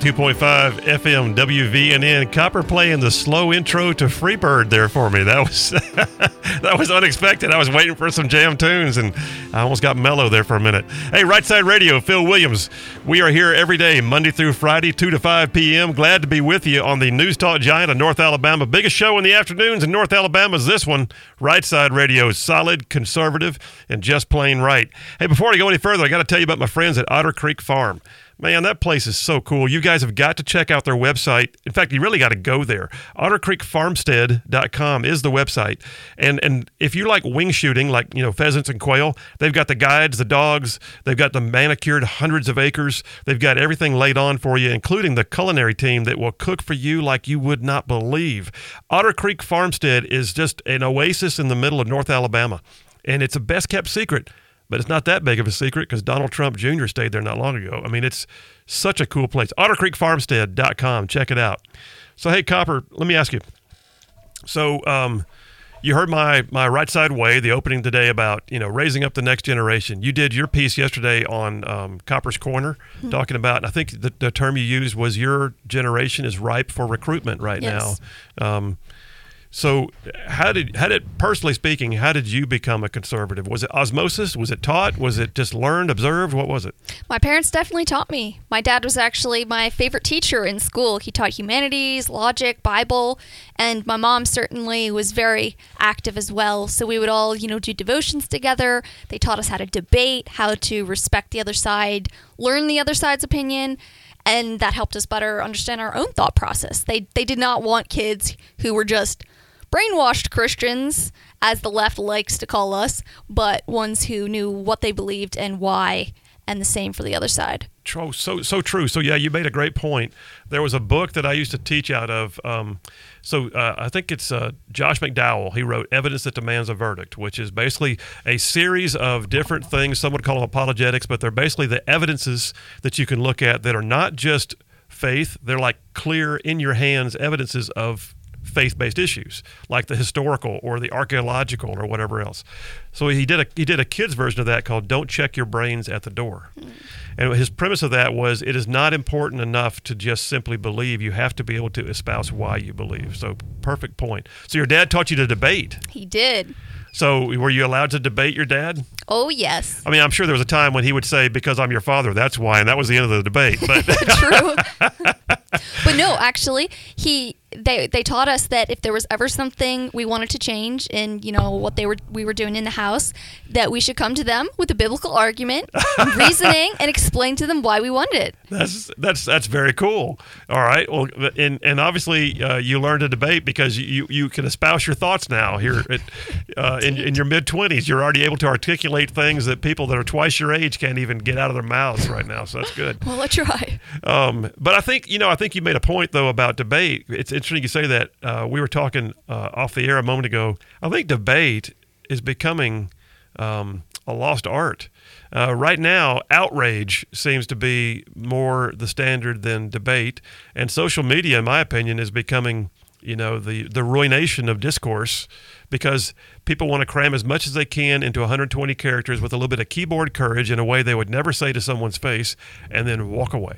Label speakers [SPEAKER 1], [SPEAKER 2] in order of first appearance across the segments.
[SPEAKER 1] 770 AM, 92.5 FM, WVNN. Copper playing the slow intro to Freebird there for me. That was that was unexpected. I was waiting for some jam tunes and I almost got mellow there for a minute. Hey, Right Side Radio, Phil Williams. We are here every day, Monday through Friday, 2 to 5 p.m. Glad to be with you on the News Talk Giant of North Alabama. Biggest show in the afternoons in North Alabama is this one. Right Side Radio is solid, conservative, and just plain right. Hey, before I go any further, I got to tell you about my friends at Otter Creek Farm. Man, that place is so cool. You guys have got to check out their website. In fact, you really got to go there. OtterCreekFarmstead.com is the website. And and if you like wing shooting, like, you know, pheasants and quail, they've got the guides, the dogs, they've got the manicured hundreds of acres. They've got everything laid on for you, including the culinary team that will cook for you like you would not believe. Otter Creek Farmstead is just an oasis in the middle of North Alabama. And it's a best kept secret but it's not that big of a secret because Donald Trump Jr. stayed there not long ago. I mean, it's such a cool place. OtterCreekFarmstead.com. Check it out. So, hey, Copper, let me ask you. So, um, you heard my my right side way, the opening today about you know raising up the next generation. You did your piece yesterday on um, Copper's Corner, mm-hmm. talking about. I think the, the term you used was your generation is ripe for recruitment right yes. now. Um, so, how did how did personally speaking, how did you become a conservative? Was it osmosis? Was it taught? Was it just learned, observed? What was it?
[SPEAKER 2] My parents definitely taught me. My dad was actually my favorite teacher in school. He taught humanities, logic, Bible, and my mom certainly was very active as well. So we would all, you know, do devotions together. They taught us how to debate, how to respect the other side, learn the other side's opinion and that helped us better understand our own thought process. They they did not want kids who were just brainwashed Christians, as the left likes to call us, but ones who knew what they believed and why, and the same for the other side.
[SPEAKER 1] So, so, so true. So, yeah, you made a great point. There was a book that I used to teach out of. Um, so, uh, I think it's uh, Josh McDowell. He wrote Evidence That Demands a Verdict, which is basically a series of different things. Some would call them apologetics, but they're basically the evidences that you can look at that are not just faith, they're like clear in your hands evidences of faith-based issues like the historical or the archaeological or whatever else. So he did a he did a kids version of that called "Don't Check Your Brains at the Door," mm. and his premise of that was it is not important enough to just simply believe. You have to be able to espouse why you believe. So perfect point. So your dad taught you to debate.
[SPEAKER 2] He did.
[SPEAKER 1] So were you allowed to debate your dad?
[SPEAKER 2] Oh yes.
[SPEAKER 1] I mean, I'm sure there was a time when he would say, "Because I'm your father, that's why," and that was the end of the debate. But
[SPEAKER 2] true. but no, actually, he they they taught us that if there was ever something we wanted to change in you know what they were we were doing in the house that we should come to them with a biblical argument reasoning and explain to them why we wanted it.
[SPEAKER 1] That's that's that's very cool. All right. Well and and obviously uh, you learned to debate because you you can espouse your thoughts now here at, uh, in, in your mid-20s you're already able to articulate things that people that are twice your age can't even get out of their mouths right now so that's good.
[SPEAKER 2] Well let's try.
[SPEAKER 1] Um, but i think you know i think you made a point though about debate. It's interesting you say that. Uh, we were talking uh, off the air a moment ago. I think debate is becoming um, a lost art. Uh, right now, outrage seems to be more the standard than debate, and social media, in my opinion, is becoming you know the the ruination of discourse because people want to cram as much as they can into 120 characters with a little bit of keyboard courage in a way they would never say to someone's face and then walk away.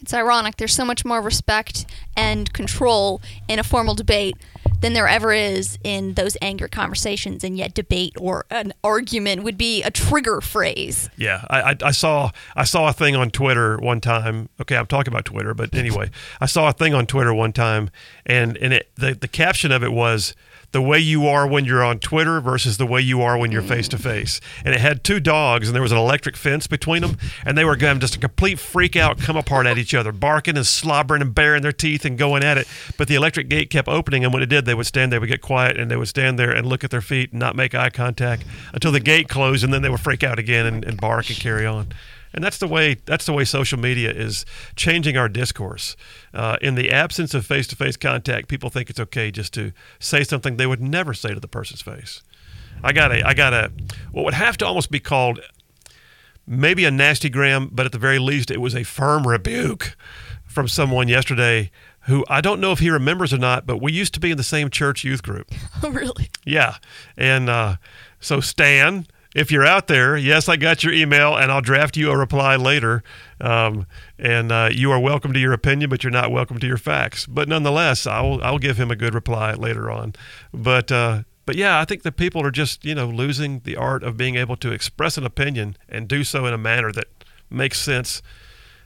[SPEAKER 2] It's ironic. There's so much more respect and control in a formal debate than there ever is in those anger conversations, and yet debate or an argument would be a trigger phrase.
[SPEAKER 1] Yeah, I, I, I saw I saw a thing on Twitter one time. Okay, I'm talking about Twitter, but anyway, I saw a thing on Twitter one time, and and it, the the caption of it was the way you are when you're on Twitter versus the way you are when you're face to face. And it had two dogs, and there was an electric fence between them, and they were having just a complete freak out, come apart at each other, barking and slobbering and baring their teeth and going at it. But the electric gate kept opening, and when it did, they would stand there, would get quiet, and they would stand there and look at their feet and not make eye contact until the gate closed, and then they would freak out again and, and bark and carry on and that's the way that's the way social media is changing our discourse. Uh, in the absence of face-to-face contact, people think it's okay just to say something they would never say to the person's face. I got a I got a what would have to almost be called maybe a nasty gram, but at the very least, it was a firm rebuke from someone yesterday who I don't know if he remembers or not, but we used to be in the same church youth group.
[SPEAKER 2] Oh, really?
[SPEAKER 1] Yeah, and uh, so Stan if you're out there, yes, I got your email, and I'll draft you a reply later. Um, and uh, you are welcome to your opinion, but you're not welcome to your facts. But nonetheless, I'll I'll give him a good reply later on. But uh, but yeah, I think the people are just you know losing the art of being able to express an opinion and do so in a manner that makes sense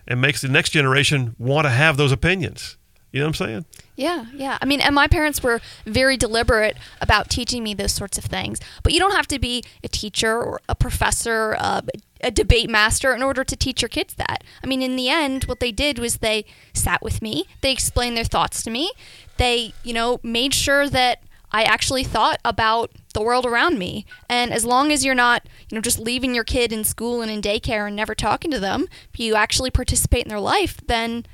[SPEAKER 1] and makes the next generation want to have those opinions. You know what I'm saying?
[SPEAKER 2] Yeah, yeah. I mean, and my parents were very deliberate about teaching me those sorts of things. But you don't have to be a teacher or a professor, uh, a debate master in order to teach your kids that. I mean, in the end, what they did was they sat with me, they explained their thoughts to me, they, you know, made sure that I actually thought about the world around me. And as long as you're not, you know, just leaving your kid in school and in daycare and never talking to them, you actually participate in their life, then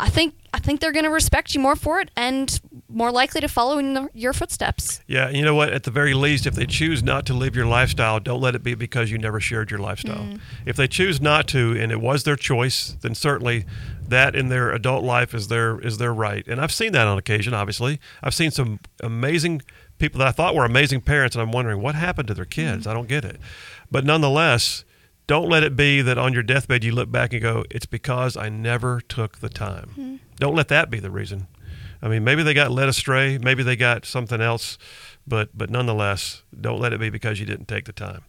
[SPEAKER 2] I think think they're going to respect you more for it and more likely to follow in the, your footsteps.
[SPEAKER 1] Yeah, you know what? At the very least, if they choose not to live your lifestyle, don't let it be because you never shared your lifestyle. Mm. If they choose not to, and it was their choice, then certainly that in their adult life is their is their right. And I've seen that on occasion. Obviously, I've seen some amazing people that I thought were amazing parents, and I'm wondering what happened to their kids. Mm. I don't get it. But nonetheless don't let it be that on your deathbed you look back and go, it's because I never took the time. Mm-hmm. Don't let that be the reason. I mean, maybe they got led astray, maybe they got something else, but but nonetheless, don't let it be because you didn't take the time.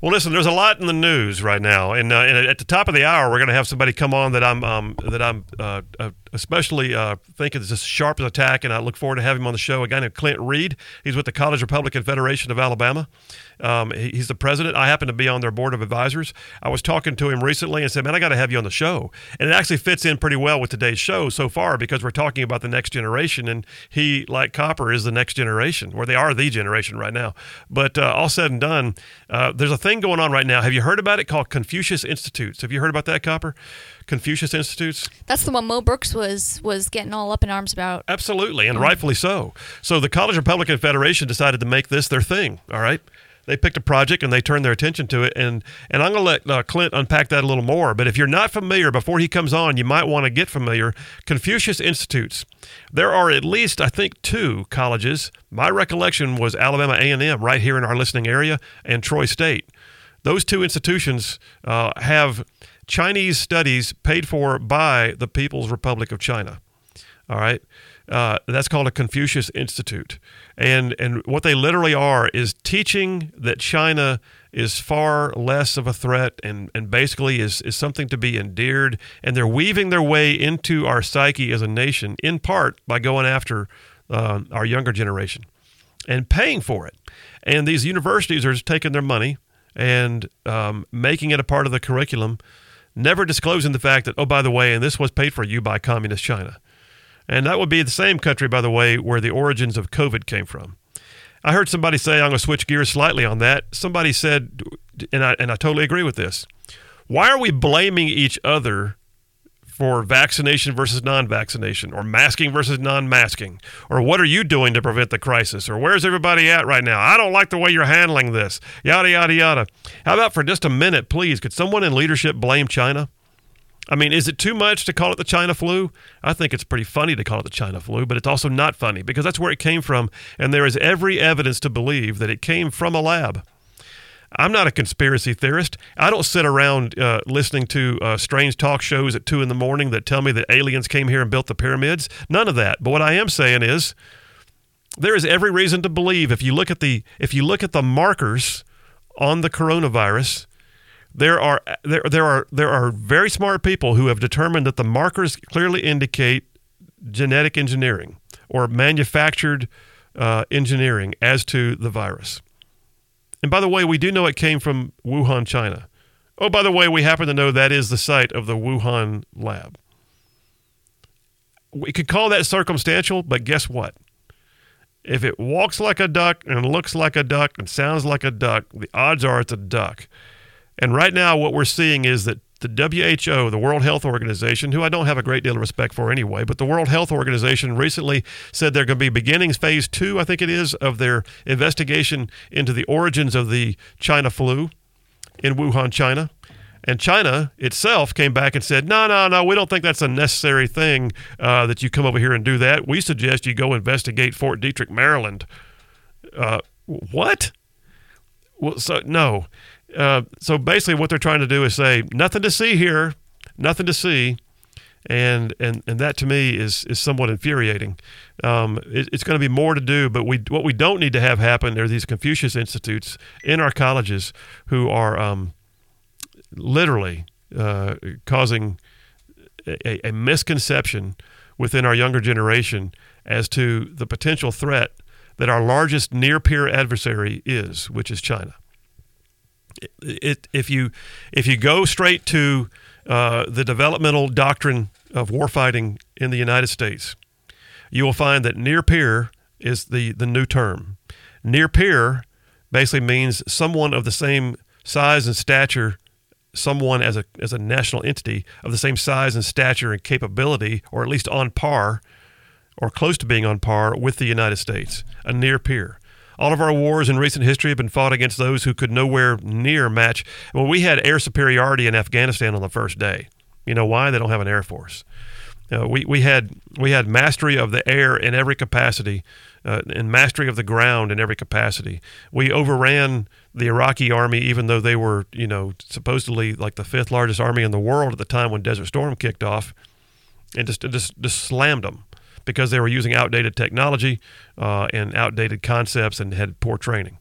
[SPEAKER 1] Well, listen, there's a lot in the news right now, and, uh, and at the top of the hour, we're going to have somebody come on that I'm um, that I'm uh, uh, especially uh, thinking is as sharp as attack, and I look forward to having him on the show. A guy named Clint Reed. He's with the College Republican Federation of Alabama. Um, he, he's the president. I happen to be on their board of advisors. I was talking to him recently and said, "Man, I got to have you on the show." And it actually fits in pretty well with today's show so far because we're talking about the next generation, and he, like Copper, is the next generation, or they are the generation right now. But uh, all said and done, uh, there's a thing going on right now. Have you heard about it called Confucius Institutes? Have you heard about that, Copper? Confucius Institutes.
[SPEAKER 2] That's the one Mo Brooks was was getting all up in arms about.
[SPEAKER 1] Absolutely, and rightfully so. So the College Republican Federation decided to make this their thing. All right, they picked a project and they turned their attention to it. And and I'm going to let uh, Clint unpack that a little more. But if you're not familiar, before he comes on, you might want to get familiar. Confucius Institutes. There are at least I think two colleges. My recollection was Alabama A&M right here in our listening area and Troy State. Those two institutions uh, have Chinese studies paid for by the People's Republic of China. All right. Uh, that's called a Confucius Institute. And, and what they literally are is teaching that China is far less of a threat and, and basically is, is something to be endeared. And they're weaving their way into our psyche as a nation, in part by going after uh, our younger generation and paying for it. And these universities are taking their money and um, making it a part of the curriculum never disclosing the fact that, oh, by the way, and this was paid for you by Communist China. And that would be the same country, by the way, where the origins of COVID came from. I heard somebody say, I'm going to switch gears slightly on that. Somebody said, and I, and I totally agree with this. Why are we blaming each other for vaccination versus non vaccination, or masking versus non masking, or what are you doing to prevent the crisis, or where's everybody at right now? I don't like the way you're handling this, yada, yada, yada. How about for just a minute, please, could someone in leadership blame China? I mean, is it too much to call it the China flu? I think it's pretty funny to call it the China flu, but it's also not funny because that's where it came from, and there is every evidence to believe that it came from a lab. I'm not a conspiracy theorist. I don't sit around uh, listening to uh, strange talk shows at two in the morning that tell me that aliens came here and built the pyramids. None of that. But what I am saying is, there is every reason to believe if you look at the if you look at the markers on the coronavirus, there are there there are there are very smart people who have determined that the markers clearly indicate genetic engineering or manufactured uh, engineering as to the virus. And by the way, we do know it came from Wuhan, China. Oh, by the way, we happen to know that is the site of the Wuhan lab. We could call that circumstantial, but guess what? If it walks like a duck and looks like a duck and sounds like a duck, the odds are it's a duck. And right now, what we're seeing is that the WHO, the World Health Organization, who I don't have a great deal of respect for anyway, but the World Health Organization recently said they're going to be beginning phase two, I think it is, of their investigation into the origins of the China flu in Wuhan, China. And China itself came back and said, no, no, no, we don't think that's a necessary thing uh, that you come over here and do that. We suggest you go investigate Fort Detrick, Maryland. Uh, what? Well, so no. Uh, so basically, what they're trying to do is say nothing to see here, nothing to see, and and and that to me is is somewhat infuriating. Um, it, it's going to be more to do, but we what we don't need to have happen are these Confucius institutes in our colleges who are um, literally uh, causing a, a misconception within our younger generation as to the potential threat that our largest near peer adversary is, which is China. It, if you if you go straight to uh, the developmental doctrine of warfighting in the United States, you will find that near peer is the, the new term. Near peer basically means someone of the same size and stature, someone as a, as a national entity of the same size and stature and capability, or at least on par or close to being on par with the United States, a near peer. All of our wars in recent history have been fought against those who could nowhere near match. Well, we had air superiority in Afghanistan on the first day. You know why? They don't have an air force. Uh, we, we had we had mastery of the air in every capacity, uh, and mastery of the ground in every capacity. We overran the Iraqi army, even though they were you know supposedly like the fifth largest army in the world at the time when Desert Storm kicked off, and just just, just slammed them because they were using outdated technology uh, and outdated concepts and had poor training.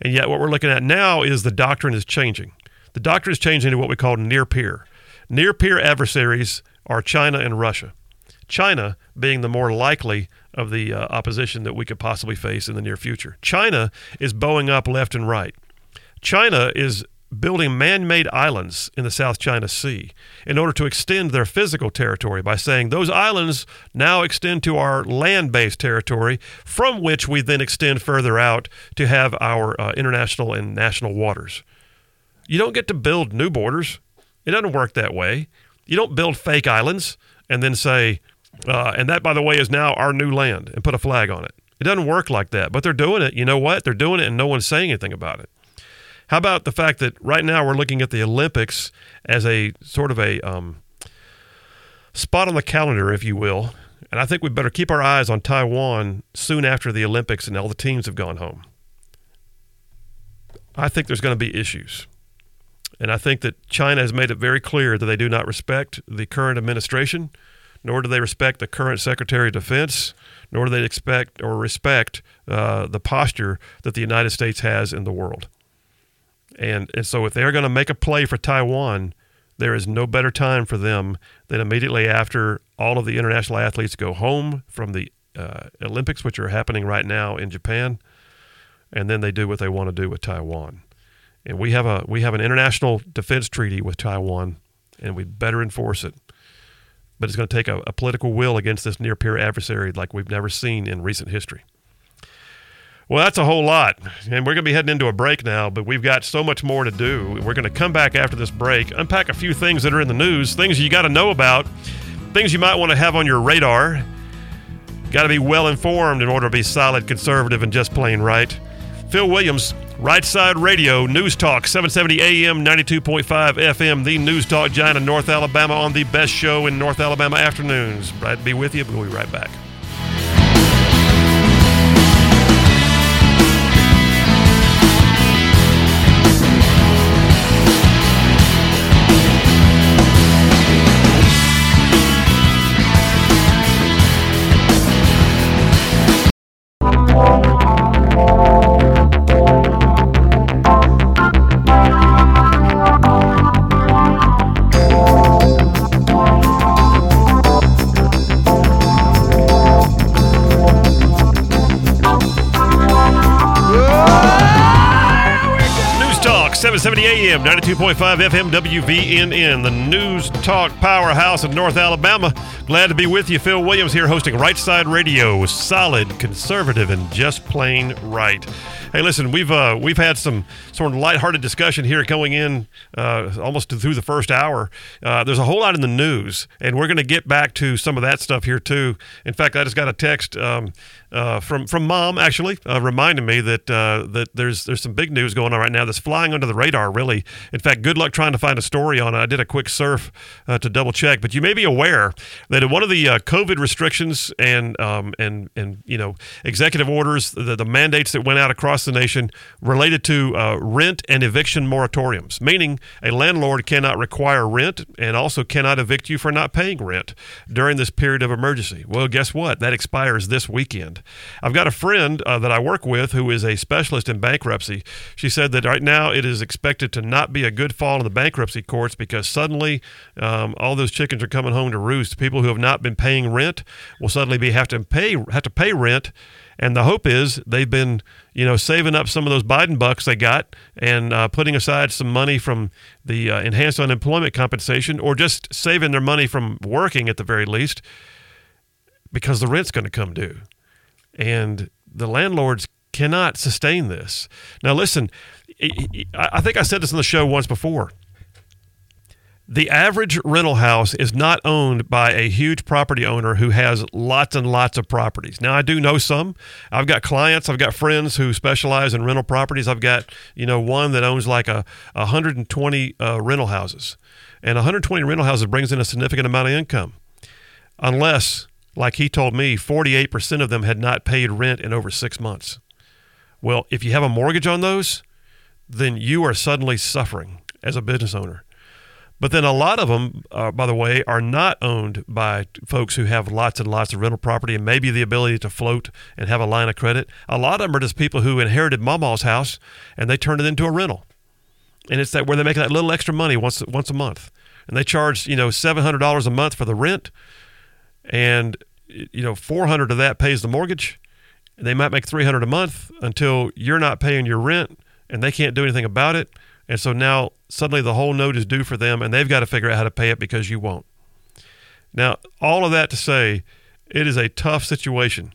[SPEAKER 1] And yet, what we're looking at now is the doctrine is changing. The doctrine is changing to what we call near peer. Near peer adversaries are China and Russia. China being the more likely of the uh, opposition that we could possibly face in the near future. China is bowing up left and right. China is building man made islands in the South China Sea in order to extend their physical territory by saying those islands now extend to our land based territory, from which we then extend further out to have our uh, international and national waters. You don't get to build new borders, it doesn't work that way. You don't build fake islands and then say, uh, and that, by the way, is now our new land and put a flag on it. It doesn't work like that, but they're doing it. You know what? They're doing it and no one's saying anything about it. How about the fact that right now we're looking at the Olympics as a sort of a um, spot on the calendar, if you will? And I think we better keep our eyes on Taiwan soon after the Olympics and all the teams have gone home. I think there's going to be issues. And I think that China has made it very clear that they do not respect the current administration, nor do they respect the current Secretary of Defense, nor do they expect or respect uh, the posture that the United States has in the world. And, and so if they're going to make a play for Taiwan, there is no better time for them than immediately after all of the international athletes go home from the uh, Olympics, which are happening right now in Japan, and then they do what they want to do with Taiwan and we have a we have an international defense treaty with Taiwan, and we better enforce it. But it's going to take a, a political will against this near peer adversary like we've never seen in recent history. Well, that's a whole lot. And we're going to be heading into a break now, but we've got so much more to do. We're going to come back after this break, unpack a few things that are in the news, things you got to know about, things you might want to have on your radar. Got to be well informed in order to be solid conservative and just plain right. Phil Williams Right Side Radio, News Talk, 770 AM, 92.5 FM, the News Talk giant of North Alabama on the best show in North Alabama afternoons. To be with you. We'll be right back. 770 AM, 92.5 FM, WVNN, the News Talk powerhouse of North Alabama. Glad to be with you. Phil Williams here hosting Right Side Radio, solid, conservative, and just plain right. Hey, listen, we've uh, we've had some sort of lighthearted discussion here going in uh, almost through the first hour. Uh, there's a whole lot in the news, and we're going to get back to some of that stuff here too. In fact, I just got a text um, uh, from from mom actually uh, reminding me that uh, that there's there's some big news going on right now that's flying under the radar. Really, in fact, good luck trying to find a story on it. I did a quick surf uh, to double check, but you may be aware that one of the uh, COVID restrictions and um, and and you know executive orders, the, the mandates that went out across the nation related to rent and eviction moratoriums, meaning a landlord cannot require rent and also cannot evict you for not paying rent during this period of emergency. Well, guess what? That expires this weekend. I've got a friend uh, that I work with who is a specialist in bankruptcy. She said that right now it is expected to not be a good fall in the bankruptcy courts because suddenly um, all those chickens are coming home to roost. People who have not been paying rent will suddenly be have to pay have to pay rent. And the hope is they've been, you know, saving up some of those Biden bucks they got and uh, putting aside some money from the uh, enhanced unemployment compensation or just saving their money from working at the very least because the rent's going to come due and the landlords cannot sustain this. Now, listen, I think I said this on the show once before. The average rental house is not owned by a huge property owner who has lots and lots of properties. Now, I do know some. I've got clients, I've got friends who specialize in rental properties. I've got, you know, one that owns like a 120 uh, rental houses. And 120 rental houses brings in a significant amount of income. Unless like he told me, 48% of them had not paid rent in over six months. Well, if you have a mortgage on those, then you are suddenly suffering as a business owner. But then a lot of them, uh, by the way, are not owned by folks who have lots and lots of rental property and maybe the ability to float and have a line of credit. A lot of them are just people who inherited mama's house and they turned it into a rental. And it's that where they make that little extra money once once a month. And they charge, you know, seven hundred dollars a month for the rent and you know 400 of that pays the mortgage. They might make 300 a month until you're not paying your rent and they can't do anything about it. And so now suddenly the whole note is due for them and they've got to figure out how to pay it because you won't. Now all of that to say it is a tough situation.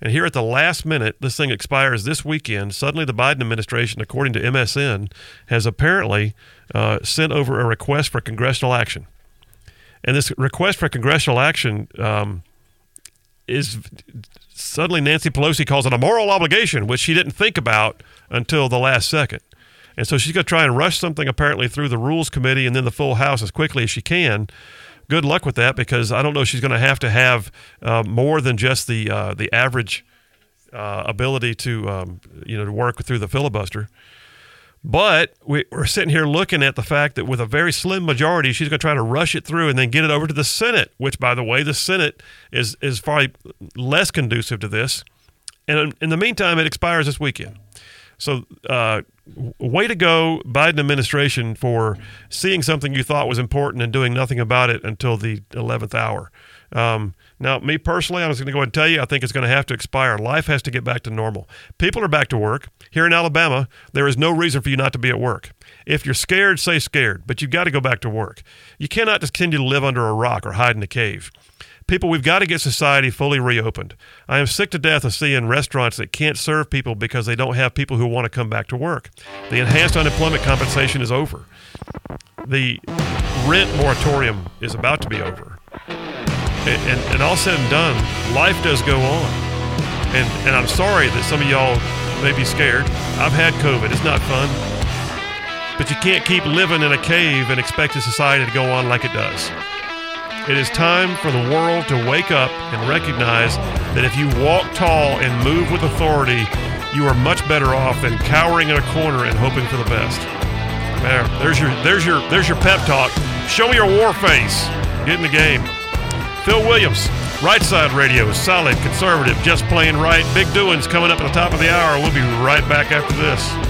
[SPEAKER 1] And here at the last minute this thing expires this weekend. Suddenly the biden administration according to msn has apparently uh, sent over a request for congressional action and this request for congressional action um, is suddenly Nancy Pelosi calls it a moral obligation, which she didn't think about until the last second. And so she's going to try and rush something apparently through the Rules Committee and then the full House as quickly as she can. Good luck with that because I don't know she's going to have to have uh, more than just the uh, the average uh, ability to um, you know to work through the filibuster. But we, are sitting here looking at the fact that with a very slim majority, she's going to try to rush it through and then get it over to the Senate, which, by the way, the Senate is, is probably less conducive to this. And in the meantime, it expires this weekend. So, uh, way to go, Biden administration, for seeing something you thought was important and doing nothing about it until the 11th hour. Um, now, me personally, I'm just going to go ahead and tell you, I think it's going to have to expire. Life has to get back to normal. People are back to work. Here in Alabama, there is no reason for you not to be at work. If you're scared, say scared, but you've got to go back to work. You cannot just continue to live under a rock or hide in a cave. People, we've got to get society fully reopened. I am sick to death of seeing restaurants that can't serve people because they don't have people who want to come back to work. The enhanced unemployment compensation is over. The rent moratorium is about to be over and, and all said and done, life does go on. And, and I'm sorry that some of y'all may be scared. I've had COVID. It's not fun. But you can't keep living in a cave and expecting society to go on like it does. It is time for the world to wake up and recognize that if you walk tall and move with authority, you are much better off than cowering in a corner and hoping for the best. There, there's your there's your there's your pep talk. Show me your war face. Get in the game. Phil Williams, Right Side Radio, solid, conservative, just playing right. Big doings coming up at the top of the hour. We'll be right back after this.